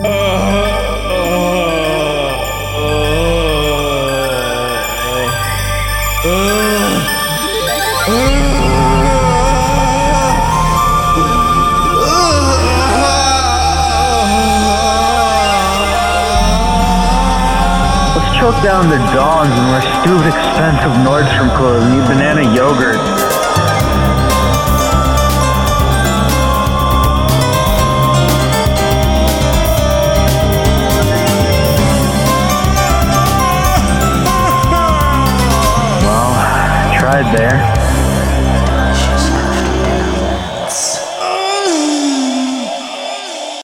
Let's choke down the dogs and wear stupid expensive Nordstrom clothes and eat banana yogurt. ride there.